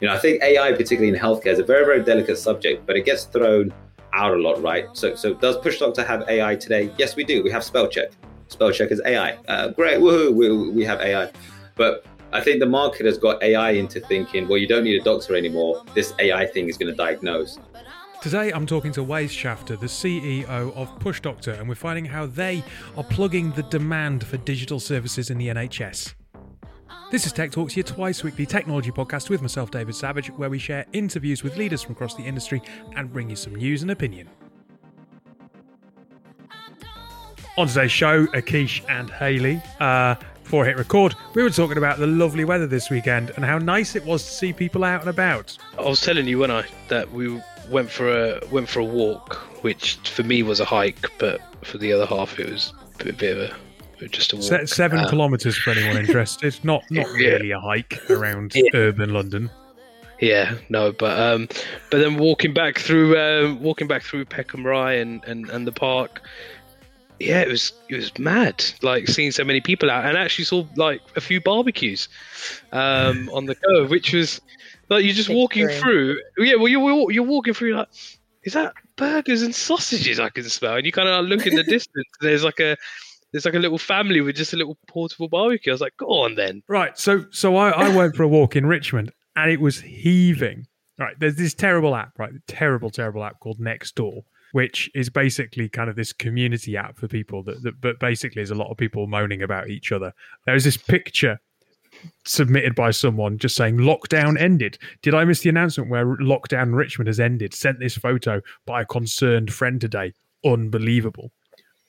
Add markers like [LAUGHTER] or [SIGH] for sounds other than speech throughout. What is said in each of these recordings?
You know, I think AI, particularly in healthcare, is a very, very delicate subject, but it gets thrown out a lot, right? So, so does Push Doctor have AI today? Yes, we do. We have spell check. Spell check is AI. Uh, great, woohoo! We, we have AI, but I think the market has got AI into thinking, well, you don't need a doctor anymore. This AI thing is going to diagnose. Today, I'm talking to Wais Shaifta, the CEO of Push Doctor, and we're finding how they are plugging the demand for digital services in the NHS. This is Tech Talks, your twice weekly technology podcast with myself, David Savage, where we share interviews with leaders from across the industry and bring you some news and opinion. On today's show, Akish and Haley, uh, before I hit record, we were talking about the lovely weather this weekend and how nice it was to see people out and about. I was telling you when I that we went for a went for a walk, which for me was a hike, but for the other half it was a bit of a just a walk. Se- seven Uh, kilometres for anyone [LAUGHS] interested. Not not Yeah. really a hike around Yeah. urban London. Yeah, no, but um, but then walking back through um, walking back through Peckham Rye and, and, and the park, yeah, it was it was mad. Like seeing so many people out, and actually saw like a few barbecues um, [LAUGHS] on the go, which was like you're just walking Extreme. through. Yeah, well, you're you're walking through like, is that burgers and sausages I can smell? And you kind of look in the [LAUGHS] distance. There's like a there's like a little family with just a little portable barbecue. I was like, go on then. Right. So so I, I went for a walk in Richmond and it was heaving. Right. There's this terrible app, right? Terrible, terrible app called Nextdoor, which is basically kind of this community app for people that, that but basically is a lot of people moaning about each other. There's this picture submitted by someone just saying lockdown ended. Did I miss the announcement where lockdown Richmond has ended? Sent this photo by a concerned friend today. Unbelievable.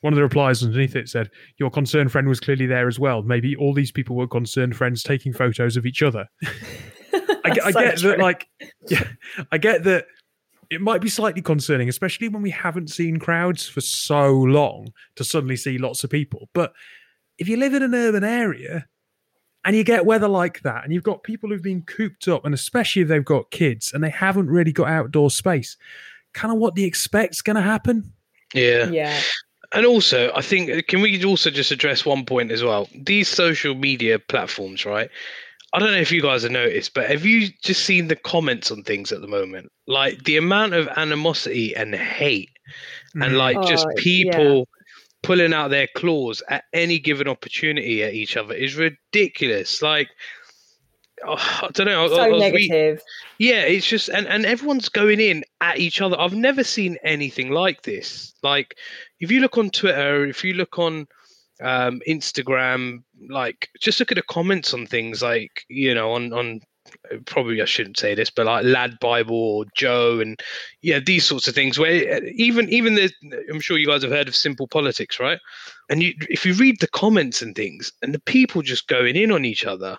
One of the replies underneath it said, Your concerned friend was clearly there as well. Maybe all these people were concerned friends taking photos of each other. [LAUGHS] I, get- I So get that, like, yeah, I get that it might be slightly concerning, especially when we haven't seen crowds for so long to suddenly see lots of people. But if you live in an urban area and you get weather like that, and you've got people who've been cooped up, and especially if they've got kids and they haven't really got outdoor space, kind of what do you expect's going to happen? Yeah. yeah. And also, I think can we also just address one point as well? These social media platforms, right? I don't know if you guys have noticed, but have you just seen the comments on things at the moment? Like the amount of animosity and hate, and Mm. like just Oh, yeah. people pulling out their claws at any given opportunity at each other is ridiculous. Like, oh, I don't know. I- I So re- negative. yeah, it's just and and everyone's going in at each other. I've never seen anything like this. Like if you look on Twitter, if you look on um Instagram, like just look at the comments on things like, you know, on on probably I shouldn't say this, but like Lad Bible or Joe and yeah, these sorts of things where uh, even even the I'm sure you guys have heard of simple politics, right? And you if you read the comments and things and the people just going in on each other,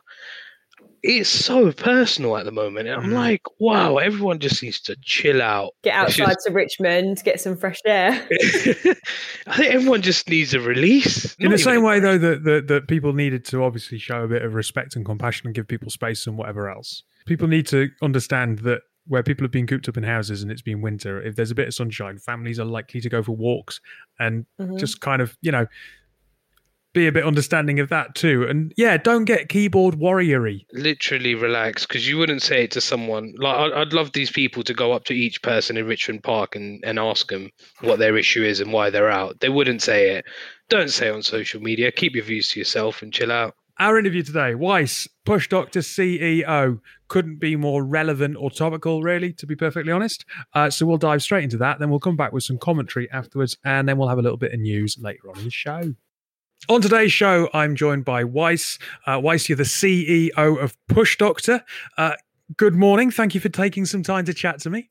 it's so personal at the moment. And I'm Mhm. like, wow, everyone just needs to chill out. Get It's outside to Richmond, get some fresh air. [LAUGHS] [LAUGHS] I think everyone just needs a release. In Not the same way, though, that, that that people needed to obviously show a bit of respect and compassion and give people space and whatever else. People need to understand that where people have been cooped up in houses and it's been winter, if there's a bit of sunshine, families are likely to go for walks and Mhm. just kind of, you know, be a bit understanding of that too. And yeah, don't get keyboard warriory. literally relax because you wouldn't say it to someone like I'd, love these people to go up to each person in richmond park and, and ask them what their issue is and why they're out they wouldn't say it don't say it on social media keep your views to yourself and chill out Our interview today, Wais, Push Doctor CEO, couldn't be more relevant or topical, really, to be perfectly honest. Uh, so we'll dive straight into that. Then we'll come back with some commentary afterwards, and then we'll have a little bit of news later on in the show. On today's show, I'm joined by Wais. Uh, Wais, you're the CEO of Push Doctor. Uh, good morning. Thank you for taking some time to chat to me.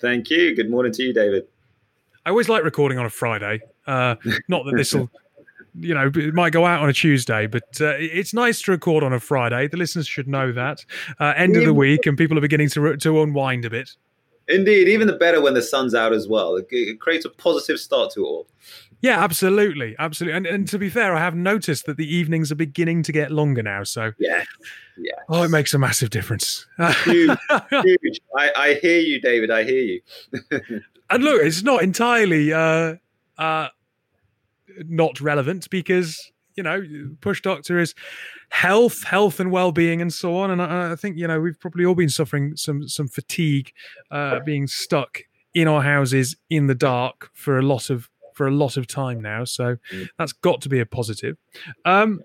Thank you. Good morning to you, David. I always like recording on a Friday. Uh, not that this will, you know, it might go out on a Tuesday, but uh, it's nice to record on a Friday. The listeners should know that. Uh, end of the week, and people are beginning to to unwind a bit. Indeed, even the better when the sun's out as well. It, it creates a positive start to it all. Yeah, absolutely, absolutely. And, and to be fair, I have noticed that the evenings are beginning to get longer now. So, Yeah, yeah. oh, it makes a massive difference. Huge, [LAUGHS] huge. I, I hear you, David. I hear you. [LAUGHS] and look, it's not entirely uh, uh, not relevant because you know, push doctor is health, health and well-being, and so on. And I, I think you know we've probably all been suffering some some fatigue, uh, being stuck in our houses in the dark for a lot of for a lot of time now. So Mm. that's got to be a positive. Um,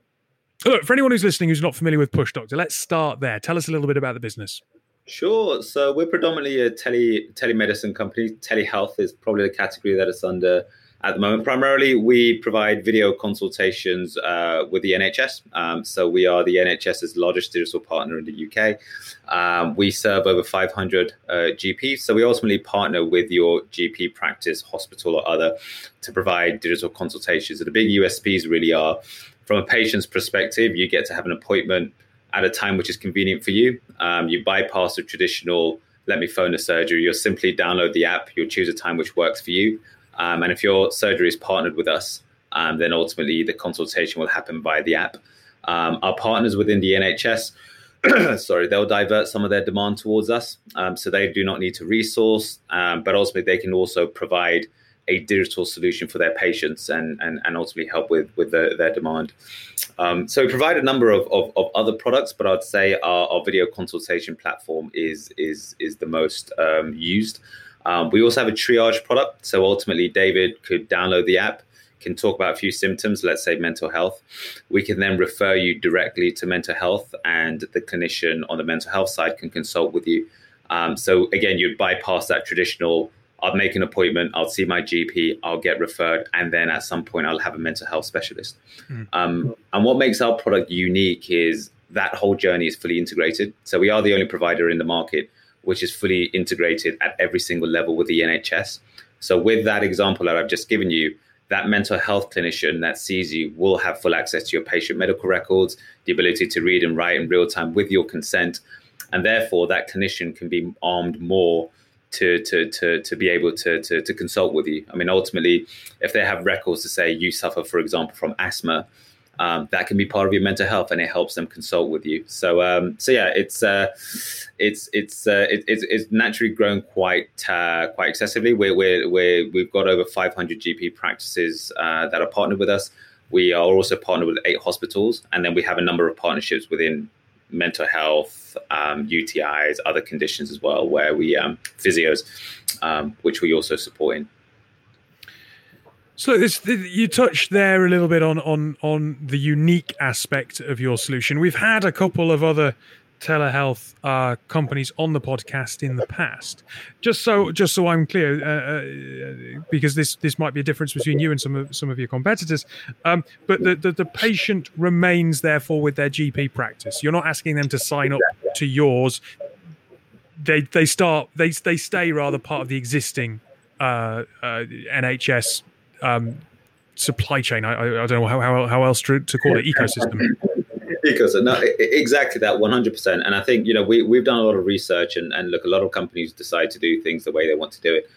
look, for anyone who's listening who's not familiar with Push Doctor, let's start there. Tell us a little bit about the business. Sure. So we're predominantly a tele telemedicine company. Telehealth is probably the category that it's under at the moment. Primarily, we provide video consultations uh, with the NHS. Um, so we are the NHS's largest digital partner in the UK. Um, we serve over 500 uh, GPs. So we ultimately partner with your GP practice, hospital, or other to provide digital consultations. So the big USPs really are from a patient's perspective, you get to have an appointment at a time which is convenient for you. Um, you bypass the traditional let me phone a surgery. You'll simply download the app. You'll choose a time which works for you. Um, and if your surgery is partnered with us, um, then ultimately the consultation will happen via the app. Um, our partners within the NHS, [CLEARS THROAT] sorry, they'll divert some of their demand towards us. Um, so they do not need to resource, um, but ultimately they can also provide a digital solution for their patients and, and, and ultimately help with, with the, their demand. Um, so we provide a number of, of, of, other products, but I'd say our, our, video consultation platform is is is the most um, used. Um, we also have a triage product. So ultimately, David could download the app, can talk about a few symptoms, let's say mental health. We can then refer you directly to mental health, and the clinician on the mental health side can consult with you. Um, so again, you'd bypass that traditional I'll make an appointment, I'll see my GP, I'll get referred, and then at some point I'll have a mental health specialist. Mm. Um, and what makes our product unique is that whole journey is fully integrated. So we are the only provider in the market which is fully integrated at every single level with the NHS. So with that example that I've just given you, that mental health clinician that sees you will have full access to your patient medical records, the ability to read and write in real time with your consent. And therefore, that clinician can be armed more to to to to be able to, to to consult with you. I mean, ultimately, if they have records to say you suffer, for example, from asthma, um, that can be part of your mental health, and it helps them consult with you. So um, so yeah, it's uh, it's it's uh, it, it's it's naturally grown quite uh, quite excessively. We're, we're, we're we've got over 500 GP practices uh, that are partnered with us. We are also partnered with eight hospitals, and then we have a number of partnerships within mental health, um, UTIs, other conditions as well, where we um, physios, um, which we also support in. So this, you touched there a little bit on on on the unique aspect of your solution. We've had a couple of other telehealth uh, companies on the podcast in the past. Just so just so I'm clear, uh, uh, because this this might be a difference between you and some of some of your competitors. Um, but the, the, the patient remains therefore with their GP practice. You're not asking them to sign up to yours. They they start they they stay rather part of the existing uh, NHS um, supply chain. I, I, don't know how, how, how else to, to call it ecosystem. ecosystem. No, exactly that, one hundred percent. And I think you know we we've done a lot of research, and, and look, a lot of companies decide to do things the way they want to do it.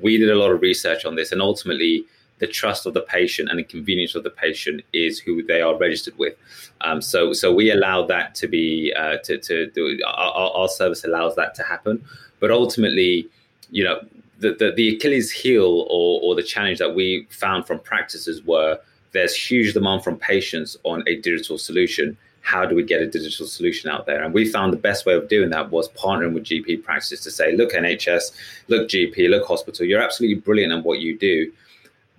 We did a lot of research on this, and ultimately, the trust of the patient and the convenience of the patient is who they are registered with. Um, so, so we allow that to be uh, to to do. Our, our service allows that to happen, but ultimately, you know, the, the, the Achilles heel or, or the challenge that we found from practices were there's huge demand from patients on a digital solution. How do we get a digital solution out there? And we found the best way of doing that was partnering with GP practices to say, look, NHS, look, GP, look, hospital, you're absolutely brilliant at what you do.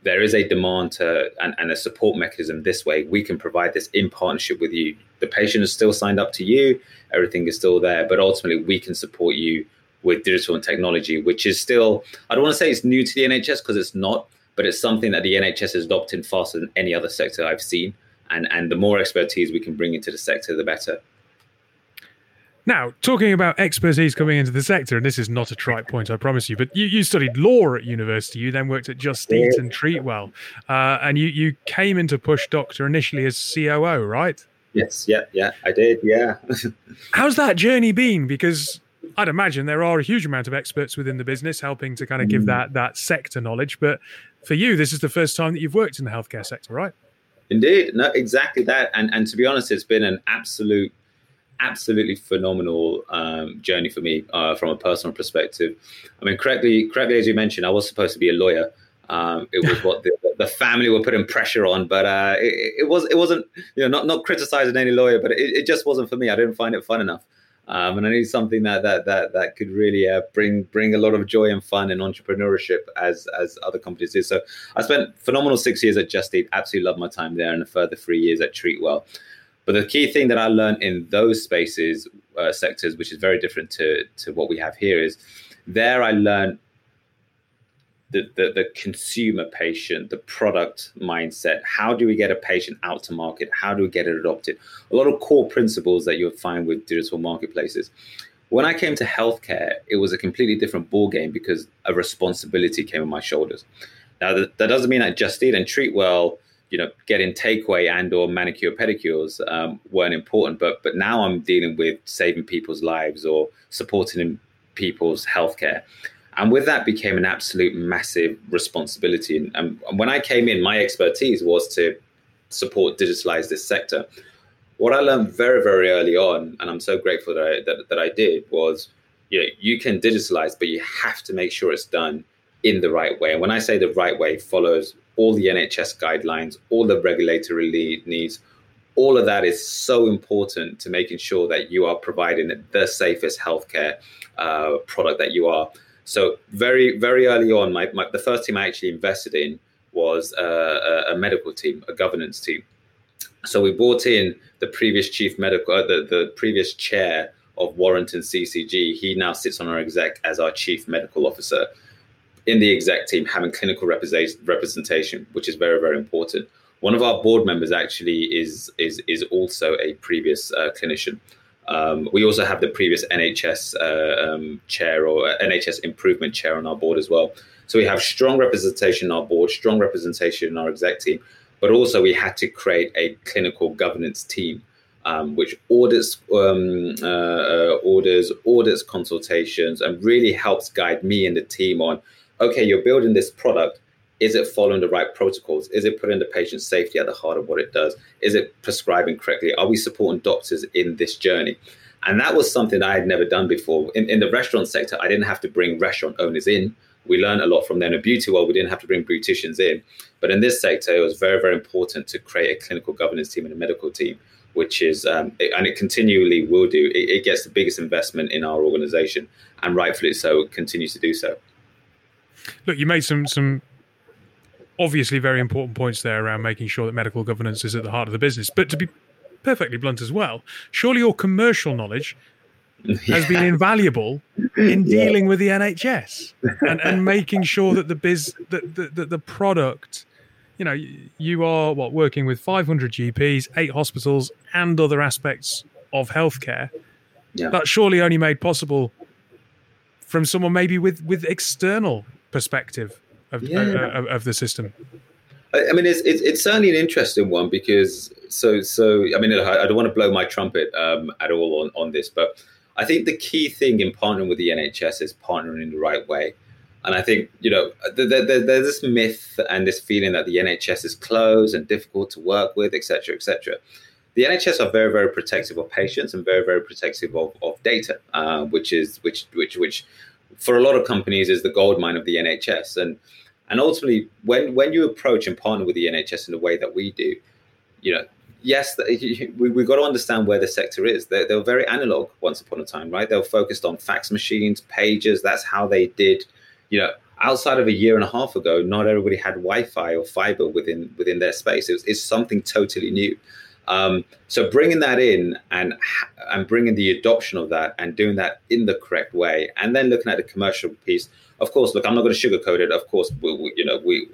There is a demand to and, and a support mechanism this way. We can provide this in partnership with you. The patient is still signed up to you, everything is still there, but ultimately we can support you with digital and technology, which is still, I don't want to say it's new to the NHS because it's not, but it's something that the NHS is adopting faster than any other sector I've seen. And, and the more expertise we can bring into the sector, the better. Now, talking about expertise coming into the sector, and this is not a trite point, I promise you, but you, you studied law at university. You then worked at Just Eat and Treatwell, uh, and you, you came into Push Doctor initially as COO, right? Yes, yeah, yeah, I did, yeah. [LAUGHS] How's that journey been? Because I'd imagine there are a huge amount of experts within the business helping to kind of give that that sector knowledge. But for you, this is the first time that you've worked in the healthcare sector, right? Indeed, no, exactly that. And and to be honest, it's been an absolute, absolutely phenomenal um, journey for me uh, from a personal perspective. I mean, correctly, correctly as you mentioned, I was supposed to be a lawyer. Um, it was what the, the, family were putting pressure on, but uh, it, it, was it wasn't you know not not criticizing any lawyer, but it, it just wasn't for me. I didn't find it fun enough, um, and I need something that that that that could really uh, bring bring a lot of joy and fun and entrepreneurship as as other companies do. So I spent phenomenal six years at Just Eat. Absolutely loved my time there, and a further three years at Treatwell. But the key thing that I learned in those spaces uh, sectors, which is very different to to what we have here, is there I learned the, the, the consumer patient, the product mindset. How do we get a patient out to market? How do we get it adopted? A lot of core principles that you'll find with digital marketplaces. When I came to healthcare, it was a completely different ball game because a responsibility came on my shoulders. Now that, that doesn't mean I just eat and treat well you know, getting takeaway and or manicure pedicures um, weren't important, but but now I'm dealing with saving people's lives or supporting people's healthcare, and with that became an absolute massive responsibility. And, and when I came in, my expertise was to support digitalize this sector. What I learned very very early on, and I'm so grateful that I, that, that I did, was you know you can digitalize, but you have to make sure it's done in the right way. And when I say the right way, follows all the NHS guidelines, all the regulatory needs, all of that is so important to making sure that you are providing the safest healthcare uh, product that you are. So very, very early on, my, my the first team I actually invested in was uh, a, medical team, a governance team. So we brought in the previous chief medical, uh, the, the previous chair of Warrington CCG. He now sits on our exec as our chief medical officer in the exec team having clinical representation, which is very, very important. One of our board members actually is is is also a previous uh, clinician. Um, we also have the previous NHS uh, um, chair or NHS improvement chair on our board as well. So we have strong representation on our board, strong representation in our exec team, but also we had to create a clinical governance team. Um, which audits um, uh, uh, orders, audits consultations, and really helps guide me and the team on okay, you're building this product. Is it following the right protocols? Is it putting the patient safety at the heart of what it does? Is it prescribing correctly? Are we supporting doctors in this journey? And that was something I had never done before. In, in the restaurant sector, I didn't have to bring restaurant owners in. We learned a lot from them. In beauty world, we didn't have to bring beauticians in. But in this sector, it was very, very important to create a clinical governance team and a medical team, which is, um, it, and it continually will do. It, it gets the biggest investment in our organization, and rightfully so, continues to do so. Look, you made some some obviously very important points there around making sure that medical governance is at the heart of the business. But to be perfectly blunt as well, surely your commercial knowledge [LAUGHS] has been invaluable in dealing yeah. with the NHS and, and making sure that the biz that the, the, the product you know you are what working with 500 GPs, eight hospitals, and other aspects of healthcare. Yeah. That's surely only made possible from someone maybe with with external perspective of, yeah. uh, of, of, the system? I mean, it's, it's, it's certainly an interesting one because so so. I mean, I don't want to blow my trumpet um, at all on on this, but I think the key thing in partnering with the NHS is partnering in the right way. And I think, you know, there's this myth and this feeling that the NHS is closed and difficult to work with, etc., etc. The NHS are very, very protective of patients and very, very protective of, of data, uh, which is which which which for a lot of companies is the gold mine of the NHS. And and ultimately, when when you approach and partner with the NHS in the way that we do, you know, yes, [LAUGHS] we, we've got to understand where the sector is. They're, they were very analog once upon a time, right? They were focused on fax machines, pages. That's how they did, you know, outside of a year and a half ago, not everybody had Wi-Fi or fiber within within their space. It was, it's something totally new. Um, so bringing that in and and bringing the adoption of that and doing that in the correct way, and then looking at the commercial piece. Of course, look, I'm not going to sugarcoat it. Of course, we, we, you know, we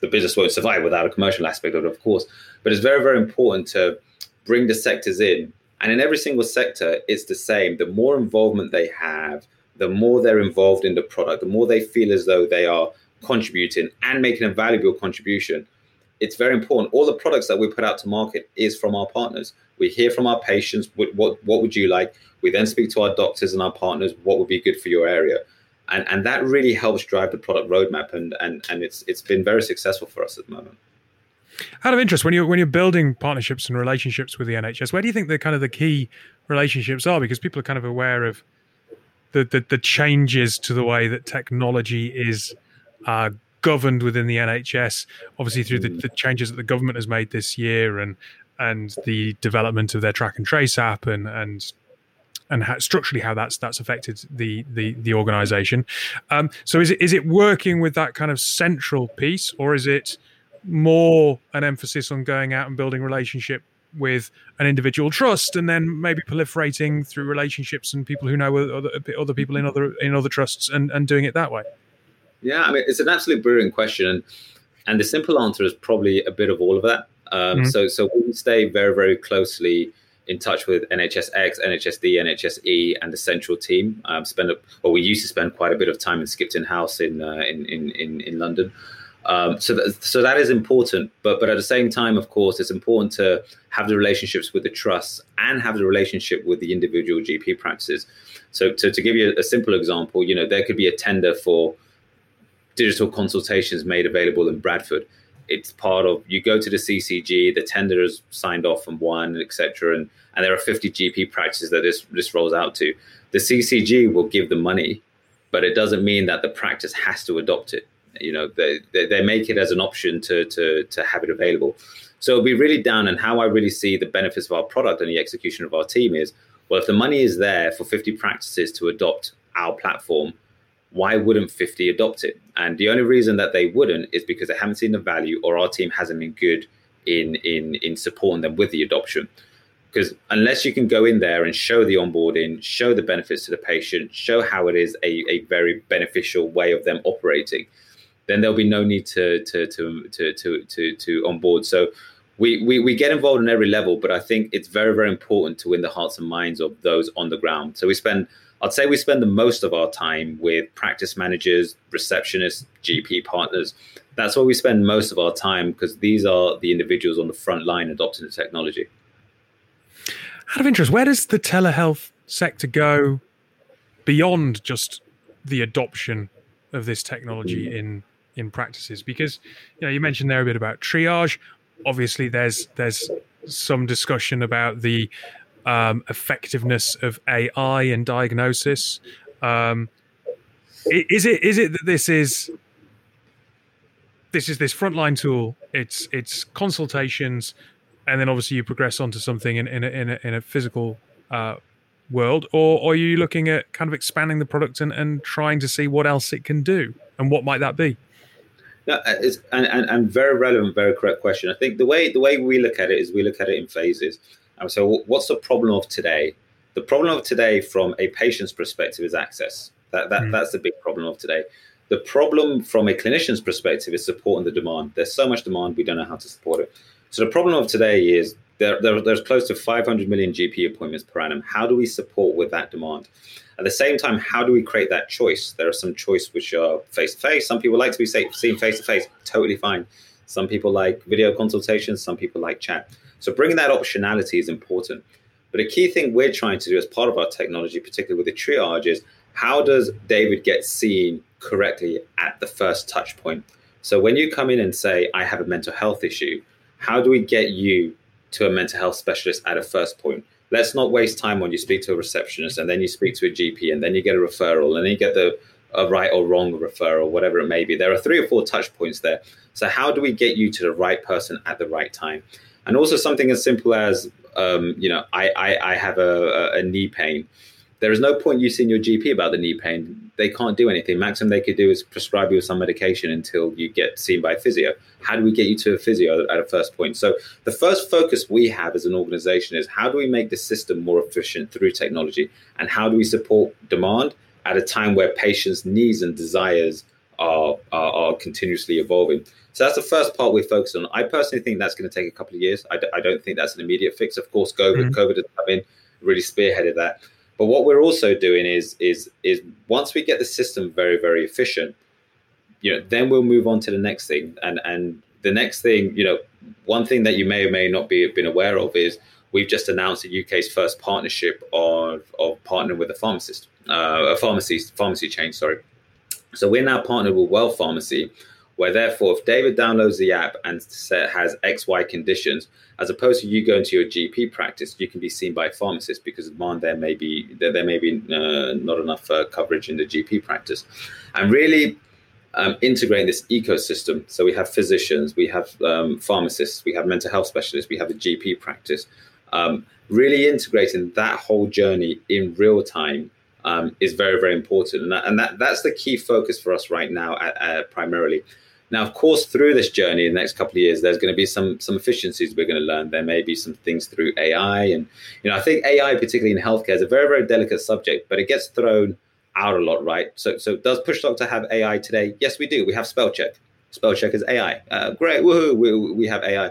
the business won't survive without a commercial aspect of it, of course. But it's very, very important to bring the sectors in, and in every single sector, it's the same. The more involvement they have, the more they're involved in the product, the more they feel as though they are contributing and making a valuable contribution it's very important. All the products that we put out to market is from our partners. We hear from our patients what, what, what would you like. We then speak to our doctors and our partners what would be good for your area, and and that really helps drive the product roadmap. And and and it's it's been very successful for us at the moment. Out of interest, when you're when you're building partnerships and relationships with the NHS, where do you think the kind of the key relationships are? Because people are kind of aware of the the, the changes to the way that technology is uh, governed within the NHS, obviously through the, the, changes that the government has made this year and and the development of their track and trace app and and and how, structurally how that's that's affected the the the organization. Um, so is it is it working with that kind of central piece, or is it more an emphasis on going out and building relationship with an individual trust, and then maybe proliferating through relationships and people who know other, other people in other in other trusts, and, and doing it that way? Yeah, I mean it's an absolutely brilliant question, and and the simple answer is probably a bit of all of that. Um, mm-hmm. So so we stay very very closely in touch with NHSX, NHSD, NHSE, and the central team. Um, spend a, well, we used to spend quite a bit of time in Skipton House in uh, in, in, in in London. Um, so that, so that is important, but but at the same time, of course, it's important to have the relationships with the trusts and have the relationship with the individual GP practices. So to, to give you a simple example, you know, there could be a tender for digital consultations made available in Bradford it's part of you go to the CCG, the tender is signed off and won, etc. And and there are 50 GP practices that this this rolls out to. The CCG will give the money, but it doesn't mean that the practice has to adopt it. You know, they, they, make it as an option to to to have it available. So it'll be really down and how I really see the benefits of our product and the execution of our team is well, if the money is there for 50 practices to adopt our platform, why wouldn't 50 adopt it? And the only reason that they wouldn't is because they haven't seen the value or our team hasn't been good in in in supporting them with the adoption. Because unless you can go in there and show the onboarding, show the benefits to the patient, show how it is a, a very beneficial way of them operating, then there'll be no need to to to to to to, to onboard. So we, we we get involved in every level, but I think it's very, very important to win the hearts and minds of those on the ground. So we spend I'd say we spend the most of our time with practice managers, receptionists, GP partners. That's where we spend most of our time because these are the individuals on the front line adopting the technology. Out of interest, where does the telehealth sector go beyond just the adoption of this technology mm. in in practices? Because you know you mentioned there a bit about triage. Obviously, there's there's some discussion about the um, effectiveness of AI and diagnosis. Um, is it is it that this is this is this frontline tool? It's it's consultations, and then obviously you progress onto something in in a, in a, in a physical uh, world, or, or are you looking at kind of expanding the product and, and trying to see what else it can do, and what might that be? No, it's and, and, and very relevant, very correct question. I think the way the way we look at it is we look at it in phases. And so, what's the problem of today? The problem of today, from a patient's perspective, is access. That, that mm. that's the big problem of today. The problem from a clinician's perspective is supporting the demand. There's so much demand, we don't know how to support it. So the problem of today is there, there, there's close to 500 million GP appointments per annum. How do we support with that demand? At the same time, how do we create that choice? There are some choice which are face to face. Some people like to be seen face to face. Totally fine. Some people like video consultations. Some people like chat. So bringing that optionality is important. But a key thing we're trying to do as part of our technology, particularly with the triage, is how does David get seen correctly at the first touch point? So when you come in and say, I have a mental health issue, how do we get you to a mental health specialist at a first point? Let's not waste time when you speak to a receptionist and then you speak to a GP and then you get a referral and then you get the a right or wrong referral, whatever it may be. There are three or four touch points there. So how do we get you to the right person at the right time? and also something as simple as um, you know I, I, I have a, a, knee pain. There is no point you seeing your GP about the knee pain. They can't do anything. Maximum they could do is prescribe you some medication until you get seen by a physio. How do we get you to a physio at a first point? So the first focus we have as an organization is how do we make the system more efficient through technology, and how do we support demand at a time where patients' needs and desires are, are, are continuously evolving. So that's the first part we're focused on. I personally think that's going to take a couple of years. I d- I don't think that's an immediate fix. Of course, COVID, mm-hmm. COVID has come in, really spearheaded that. But what we're also doing is is is once we get the system very very efficient, you know, then we'll move on to the next thing. And and the next thing, you know, one thing that you may or may not be been aware of is we've just announced the UK's first partnership of of partnering with a pharmacist, uh, a pharmacy pharmacy chain. Sorry. So we're now partnered with Well Pharmacy where therefore if David downloads the app and has XY conditions, as opposed to you going to your GP practice, you can be seen by a pharmacist because demand there may be there, there may be uh, not enough uh, coverage in the GP practice, and really. um, integrating this ecosystem. So we have physicians, we have um, pharmacists, we have mental health specialists, we have a GP practice. Um, really integrating that whole journey in real time um, is very, very important. And, that, and that, that's the key focus for us right now, at, at primarily. Now, of course, through this journey in the next couple of years, there's going to be some some efficiencies we're going to learn. There may be some things through AI, and you know, I think AI, particularly in healthcare, is a very very delicate subject, but it gets thrown out a lot, right? So, so does Push Doctor have AI today? Yes, we do. We have spell check. Spell check is AI. Uh, great, woohoo! We, we have AI,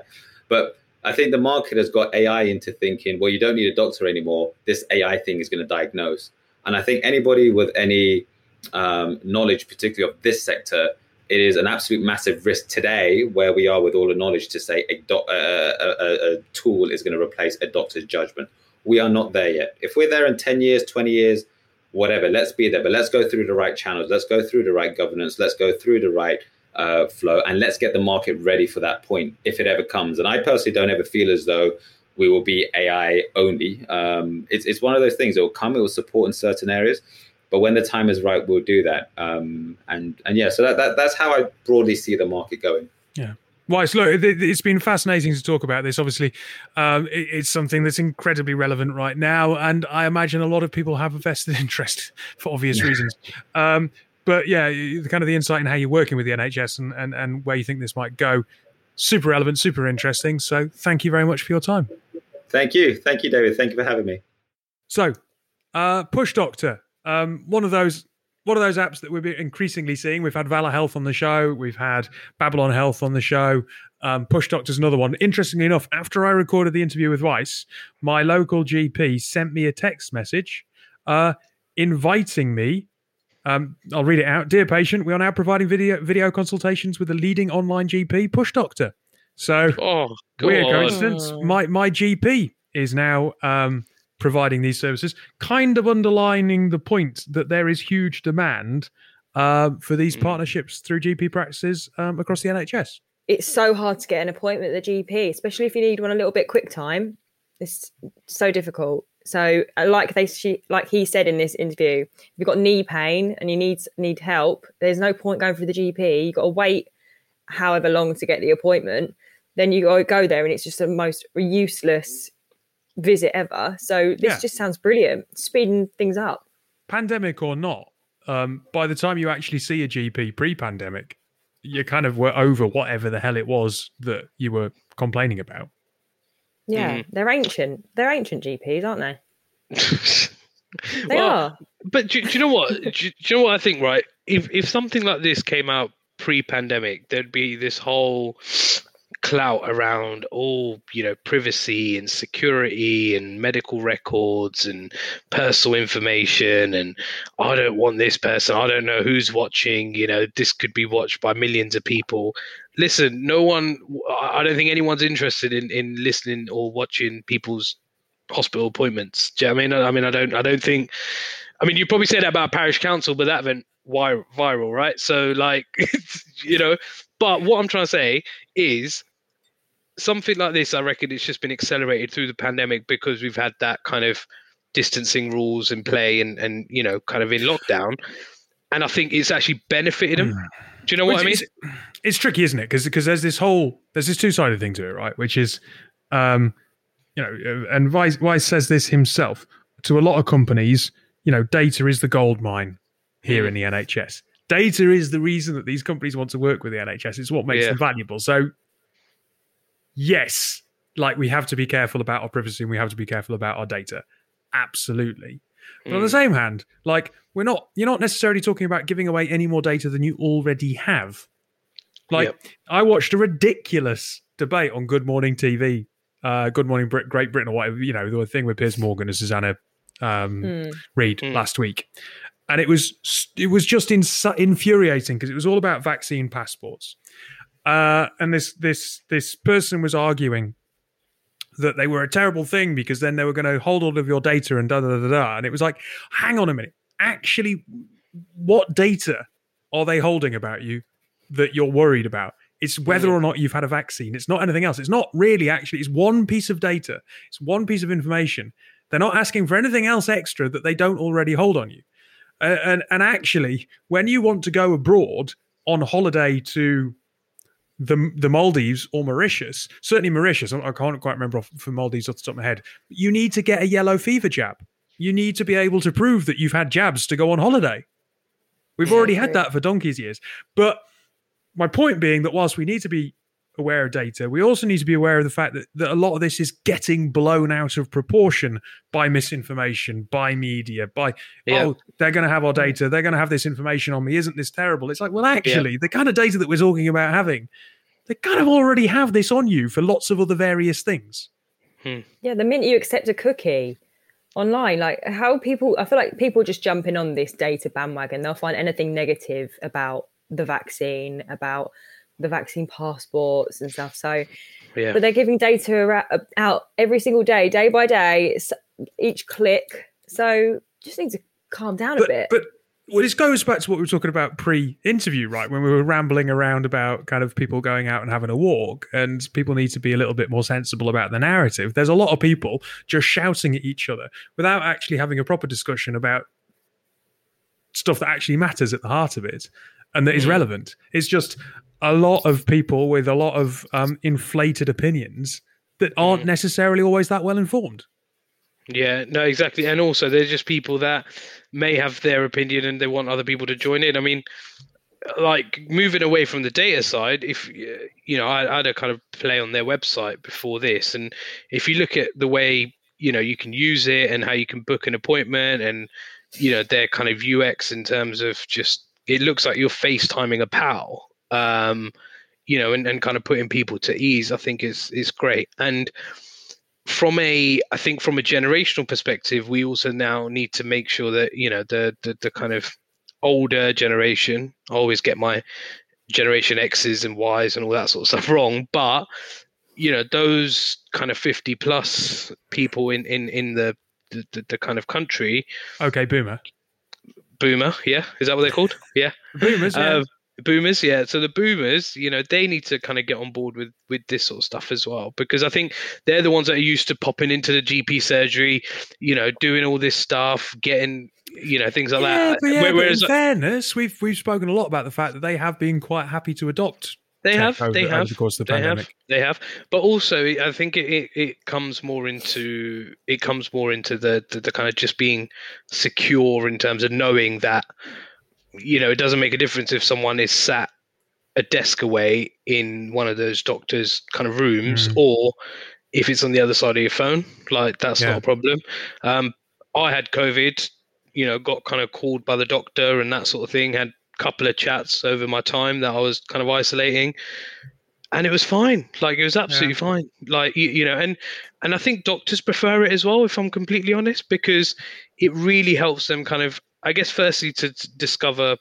but I think the market has got AI into thinking, well, you don't need a doctor anymore. This AI thing is going to diagnose. And I think anybody with any um, knowledge, particularly of this sector, it is an absolute massive risk today where we are with all the knowledge to say a, uh, a, a, tool is going to replace a doctor's judgment. We are not there yet. If we're there in 10 years, 20 years, whatever, let's be there. But let's go through the right channels. Let's go through the right governance. Let's go through the right uh, flow and let's get the market ready for that point if it ever comes. And I personally don't ever feel as though we will be AI only. Um, it's, it's one of those things. It will come. It will support in certain areas, but when the time is right, we'll do that. Um, and and yeah, so that, that that's how I broadly see the market going. Yeah. Wais, look, it's been fascinating to talk about this. Obviously, um, it's something that's incredibly relevant right now, and I imagine a lot of people have a vested [LAUGHS] interest for obvious reasons. Um, but yeah, kind of the insight in how you're working with the NHS and, and, and where you think this might go super relevant, super interesting. So thank you very much for your time. Thank you. Thank you, David. Thank you for having me. So, uh, Push Doctor, um, one of those one of those apps that we're increasingly seeing. We've had Valor Health on the show. We've had Babylon Health on the show. Um, Push Doctor's another one. Interestingly enough, after I recorded the interview with Wais, my local GP sent me a text message uh, inviting me um, I'll read it out. Dear patient, we are now providing video video consultations with the leading online GP, Push Doctor. So, oh, weird coincidence. My my GP is now um, providing these services, kind of underlining the point that there is huge demand uh, for these mm. partnerships through GP practices um, across the NHS. It's so hard to get an appointment at the GP, especially if you need one a little bit quick time. It's so difficult. So, uh, like they, she, like he said in this interview, if you've got knee pain and you need need help, there's no point going through the GP. You've got to wait however long to get the appointment. Then you go go there, and it's just the most useless visit ever. So this yeah. just sounds brilliant, speeding things up. Pandemic or not, um, by the time you actually see a GP pre-pandemic, you kind of were over whatever the hell it was that you were complaining about. Yeah, mm. they're ancient. They're ancient GPs, aren't they? [LAUGHS] they well, are. But do, do, you know what? do, do you know what I think? Right, if if something like this came out pre-pandemic, there'd be this whole clout around all you know privacy and security and medical records and personal information and i don't want this person. I don't know who's watching. You know this could be watched by millions of people. Listen no one i don't think anyone's interested in in listening or watching people's hospital appointments. Do you know i mean? I mean i don't i don't think i mean you probably say that about parish council but that went viral right so like [LAUGHS] you know but what i'm trying to say is something like this, I reckon it's just been accelerated through the pandemic because we've had that kind of distancing rules in play and, and you know, kind of in lockdown. And I think it's actually benefited them. Mm. Do you know what Which I mean? Is, it's tricky, isn't it? Because because there's this whole there's this two sided thing to it, right? Which is, um, you know, and Wais, Wais says this himself to a lot of companies. You know, data is the gold mine here mm. in the NHS. Data is the reason that these companies want to work with the NHS. It's what makes yeah. them valuable. So yes, like we have to be careful about our privacy and we have to be careful about our data. Absolutely. But mm. on the mm. same hand, like we're not you're not necessarily talking about giving away any more data than you already have. Like yep. I watched a ridiculous debate on Good Morning TV, uh, Good Morning Brit- Great Britain or whatever, you know, the thing with Piers Morgan and Susanna um, mm. Reid mm. last week. And it was it was just ins- infuriating because it was all about vaccine passports. Uh, and this this this person was arguing that they were a terrible thing because then they were going to hold all of your data and da da da da. And it was like, hang on a minute, actually, what data are they holding about you that you're worried about? It's whether or not you've had a vaccine. It's not anything else. It's not really actually. It's one piece of data. It's one piece of information. They're not asking for anything else extra that they don't already hold on you. And and actually, when you want to go abroad on holiday to the the Maldives or Mauritius, certainly Mauritius, I can't quite remember off for Maldives off the top of my head. You need to get a yellow fever jab. You need to be able to prove that you've had jabs to go on holiday. We've already had that for donkey's years. But my point being that whilst we need to be aware of data, we also need to be aware of the fact that, that a lot of this is getting blown out of proportion by misinformation, by media, by, yeah. oh, they're going to have our data, they're going to have this information on me. Isn't this terrible? It's like, well, actually, yeah. the kind of data that we're talking about having, they kind of already have this on you for lots of other various things. Hmm. Yeah, the minute you accept a cookie, online like how people i feel like people just jumping on this data bandwagon they'll find anything negative about the vaccine about the vaccine passports and stuff so yeah. but they're giving data out every single day day by day each click so just need to calm down but, a bit but well, this goes back to what we were talking about pre-interview, right? When we were rambling around about kind of people going out and having a walk, and people need to be a little bit more sensible about the narrative. There's a lot of people just shouting at each other without actually having a proper discussion about stuff that actually matters at the heart of it and that is mm. relevant. It's just a lot of people with a lot of um, inflated opinions that aren't mm. necessarily always that well informed. Yeah, no, exactly. And also, they're just people that may have their opinion and they want other people to join in. I mean, like moving away from the data side, if you know, I, I had a kind of play on their website before this, and if you look at the way you know you can use it and how you can book an appointment, and you know their kind of UX in terms of just it looks like you're FaceTiming a pal. Um, you know, and, and kind of putting people to ease, I think is is great. And from a i think from a generational perspective we also now need to make sure that you know the the, the kind of older generation I always get my generation x's and y's and all that sort of stuff [LAUGHS] wrong but you know those kind of 50 plus people in in in the the, the kind of country okay boomer boomer yeah is that what they're called yeah boomers yeah. Uh, boomers yeah. So the boomers you know they need to kind of get on board with with this sort of stuff as well because i think they're the ones that are used to popping into the gp surgery you know doing all this stuff getting you know things like yeah, that but yeah, Whereas, but in fairness we've we've spoken a lot about the fact that they have been quite happy to adopt they have over, they have of course the they pandemic. have they have. But also i think it, it, it comes more into it comes more into the, the the kind of just being secure in terms of knowing that you know, it doesn't make a difference if someone is sat a desk away in one of those doctors' kind of rooms, mm. or if it's on the other side of your phone. Like that's yeah. not a problem. Um, I had COVID, you know, got kind of called by the doctor and that sort of thing. Had a couple of chats over my time that I was kind of isolating, and it was fine. Like it was absolutely yeah. fine. Like you, you know, and and I think doctors prefer it as well. If I'm completely honest, because it really helps them kind of I guess firstly to, to discover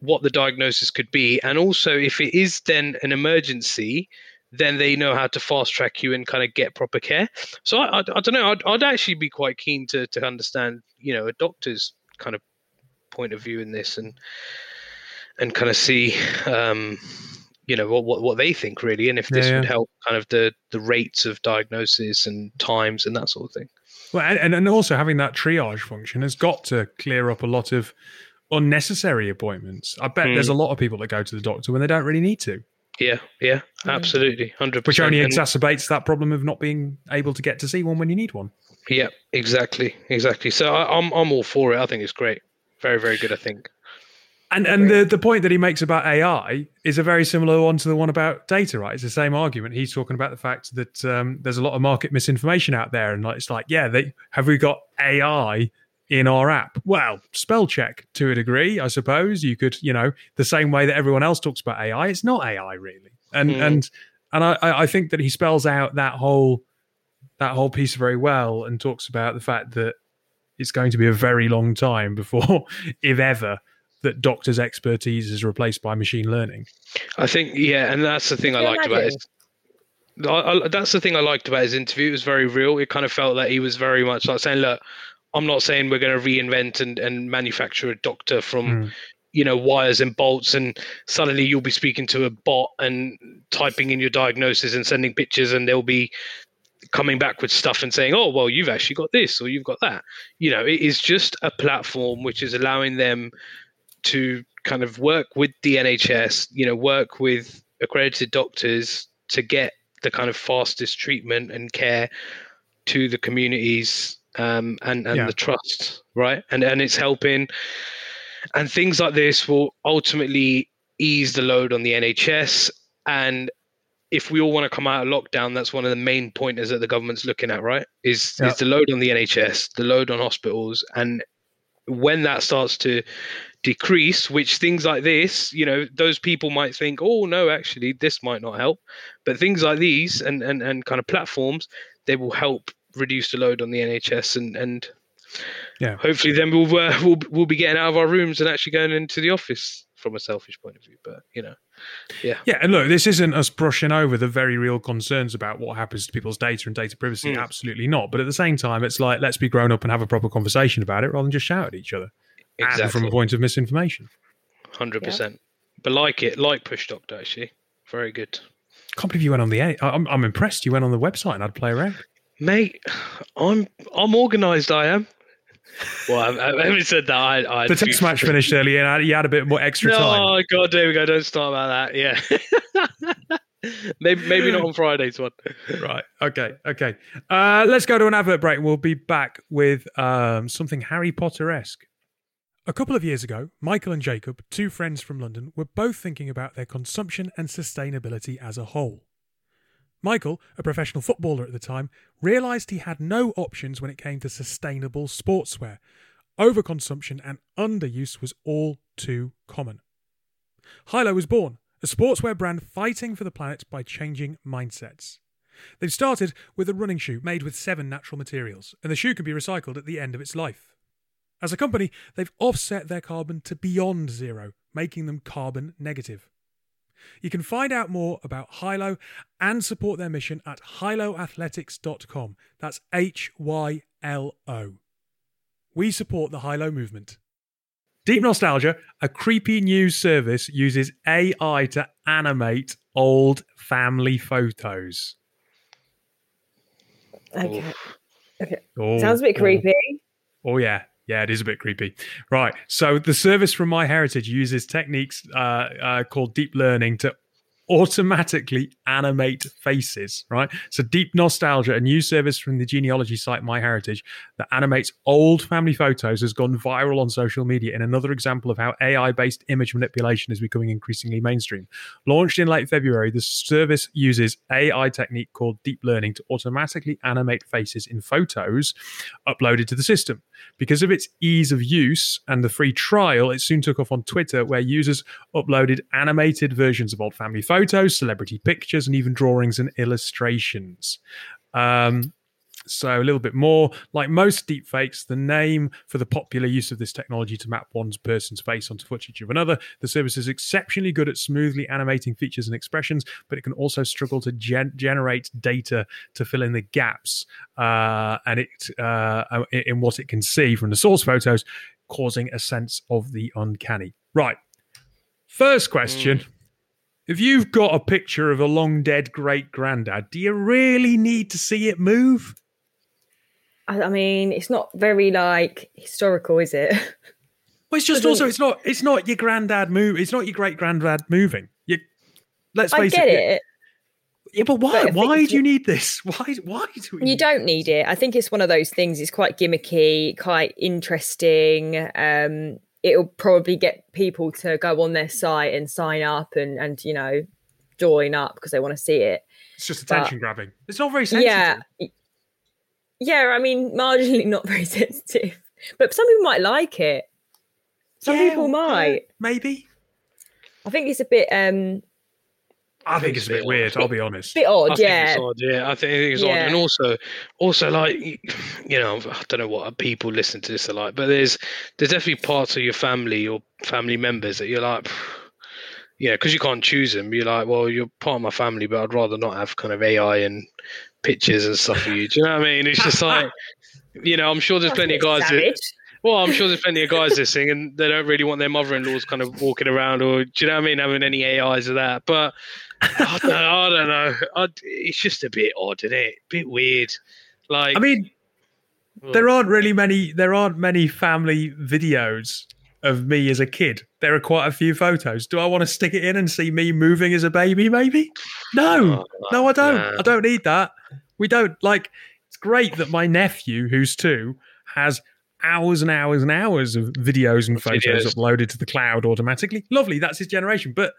what the diagnosis could be, and also if it is then an emergency, then they know how to fast track you and kind of get proper care. So I, I, I don't know. I'd, I'd, actually be quite keen to to understand, you know, a doctor's kind of point of view in this and and kind of see, um, you know, what, what what they think really, and if this yeah, yeah. would help kind of the the rates of diagnosis and times and that sort of thing. Well, and, and also having that triage function has got to clear up a lot of unnecessary appointments. I bet mm. there's a lot of people that go to the doctor when they don't really need to. Yeah, yeah, absolutely, hundred percent. Which only exacerbates that problem of not being able to get to see one when you need one. Yeah, exactly, exactly. So I, I'm I'm all for it. I think it's great, very very good. I think. And and the, the point that he makes about AI is a very similar one to the one about data, right? It's the same argument. He's talking about the fact that um, there's a lot of market misinformation out there, and it's like, yeah, they, have we got AI in our app? Well, spell check to a degree, I suppose. You could, you know, the same way that everyone else talks about AI, it's not AI really, and mm. and and I, I think that he spells out that whole that whole piece very well and talks about the fact that it's going to be a very long time before, [LAUGHS] if ever, that doctors' expertise is replaced by machine learning. I think, yeah, and that's the thing I liked about it. I, I, that's the thing I liked about his interview. It was very real. It kind of felt that he was very much like saying, "Look, I'm not saying we're going to reinvent and, and manufacture a doctor from, mm. you know, wires and bolts, and suddenly you'll be speaking to a bot and typing in your diagnosis and sending pictures, and they'll be coming back with stuff and saying, "Oh, well, you've actually got this or you've got that." You know, it is just a platform which is allowing them to kind of work with the NHS, you know, work with accredited doctors to get the kind of fastest treatment and care to the communities um, and and Yeah. the trust, right? And and it's helping. And things like this will ultimately ease the load on the NHS. And if we all want to come out of lockdown, that's one of the main pointers that the government's looking at, right? Is Yeah. is the load on the NHS, the load on hospitals, and when that starts to decrease, which things like this, you know, those people might think, oh no, actually, this might not help. But things like these and and, and kind of platforms, they will help reduce the load on the NHS and and Yeah. hopefully then we'll uh, we'll we'll be getting out of our rooms and actually going into the office from a selfish point of view. But you know, Yeah, yeah. and look, this isn't us brushing over the very real concerns about what happens to people's data and data privacy. Mm. Absolutely not. But at the same time, it's like let's be grown up and have a proper conversation about it rather than just shout at each other. And from a point of misinformation. hundred percent. But like it, like Push Doctor actually, very good. can't believe you went on the. I- I'm, I'm impressed. You went on the website and had to play around. Mate, I'm I'm organised. I am. Well, I, I haven't said that. I, I The a few- test match finished early, and you had a bit more extra no, time. Oh god, there we go. Don't start about that. Yeah. [LAUGHS] maybe maybe not on Friday's one. Right. Okay. Okay. Uh, let's go to an advert break. We'll be back with um, something Harry Potter esque. A couple of years ago, Michael and Jacob, two friends from London, were both thinking about their consumption and sustainability as a whole. Michael, a professional footballer at the time, realised he had no options when it came to sustainable sportswear. Overconsumption and underuse was all too common. Hylo was born, a sportswear brand fighting for the planet by changing mindsets. They've started with a running shoe made with seven natural materials, and the shoe can be recycled at the end of its life. As a company, they've offset their carbon to beyond zero, making them carbon negative. You can find out more about Hylo and support their mission at hyloathletics.com. That's H Y L O. We support the Hylo movement. Deep Nostalgia, a creepy news service, uses AI to animate old family photos. Okay. Oof. Oh, Sounds a bit oh. creepy. Oh yeah, yeah, it is a bit creepy. Right. So the service from MyHeritage uses techniques uh, uh, called deep learning to automatically animate faces. Right. So deep nostalgia, a new service from the genealogy site MyHeritage that animates old family photos, has gone viral on social media. In another example of how AI-based image manipulation is becoming increasingly mainstream. Launched in late February, the service uses AI technique called deep learning to automatically animate faces in photos uploaded to the system. Because of its ease of use and the free trial, it soon took off on Twitter, where users uploaded animated versions of old family photos, celebrity pictures, and even drawings and illustrations. Um, so a little bit more like most deepfakes, the name for the popular use of this technology to map one's person's face onto footage of another. The service is exceptionally good at smoothly animating features and expressions, but it can also struggle to gen- generate data to fill in the gaps uh, and it uh, in in what it can see from the source photos, causing a sense of the uncanny. Right. First question. If you've got a picture of a long dead great granddad, do you really need to see it move? I, I mean, it's not very like historical, is it? Well, it's just also it's not it's not your granddad move. It's not your great granddad moving. You, let's I face get it. it. Yeah, but why? But why do you need this? [LAUGHS] Why? Why do we? You don't need it. I think it's one of those things. It's quite gimmicky, quite interesting. Um, it'll probably get people to go on their site and sign up and and you know join up because they want to see it. It's just but- attention grabbing. It's not very sensitive. Yeah, yeah. I mean, marginally not very [LAUGHS] sensitive, but some people might like it. Some Yeah, people might. maybe. I think it's a bit um I think it's a bit weird. I'll be honest. bit odd. think Yeah, it's odd. Yeah, I think it's odd, Yeah. and also, also like you know, I don't know what people listen to this are like, but there's there's definitely parts of your family or family members that you're like, [SIGHS] yeah, because you can't choose them. You're like, well, you're part of my family, but I'd rather not have kind of AI and pictures and stuff for you. Do you know what I mean? It's just like, [LAUGHS] you know, I'm sure there's That's plenty of bit guys that well, I'm sure there's plenty of guys listening, and they don't really want their mother-in-laws kind of walking around, or do you know what I mean, having any AIs of that. But I don't know. I don't know. I, it's just a bit odd, isn't it? A bit weird. Like, I mean, there aren't really many. There aren't many family videos of me as a kid. There are quite a few photos. Do I want to stick it in and see me moving as a baby? Maybe. No, Oh, no, I don't. man. I don't need that. We don't like. It's great that my nephew, who's two, has hours and hours and hours of videos and photos Videos. uploaded to the cloud automatically. Lovely, that's his generation. But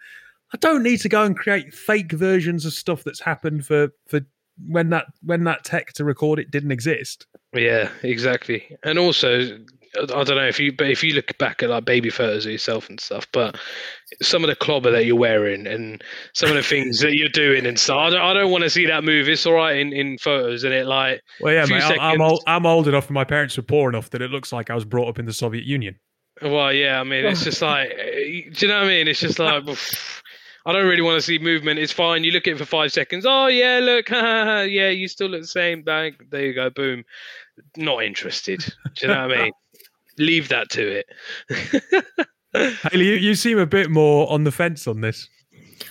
I don't need to go and create fake versions of stuff that's happened for for when that when that tech to record it didn't exist. Yeah, exactly. And also, I don't know if you, but if you look back at like baby photos of yourself and stuff, but some of the clobber that you're wearing and some of the things that you're doing and stuff, I don't, I don't want to see that move. It's all right in, in photos, and it like, Well, yeah, mate, I'm, I'm old. I'm old enough, and my parents were poor enough that it looks like I was brought up in the Soviet Union. well, yeah. I mean, it's [LAUGHS] just like, do you know what I mean? It's just like. I don't really want to see movement. It's fine. You look at it for five seconds. Oh yeah, look, [LAUGHS] yeah, you still look the same. Bang, there you go, boom. Not interested. Do you know what I mean? [LAUGHS] Leave that to it. [LAUGHS] Haley, you, you seem a bit more on the fence on this.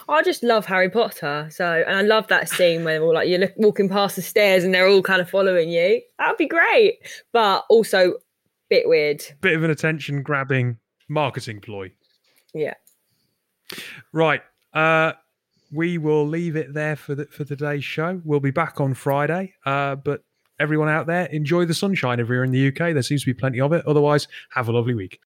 I just love Harry Potter. So, and I love that scene where all like you're look, walking past the stairs and they're all kind of following you. That'd be great, but also bit weird. Bit of an attention grabbing marketing ploy. Yeah. Right. Uh, we will leave it there for the, for today's show. We'll be back on Friday. Uh, but everyone out there, enjoy the sunshine if you're in the UK. There seems to be plenty of it. Otherwise, have a lovely week.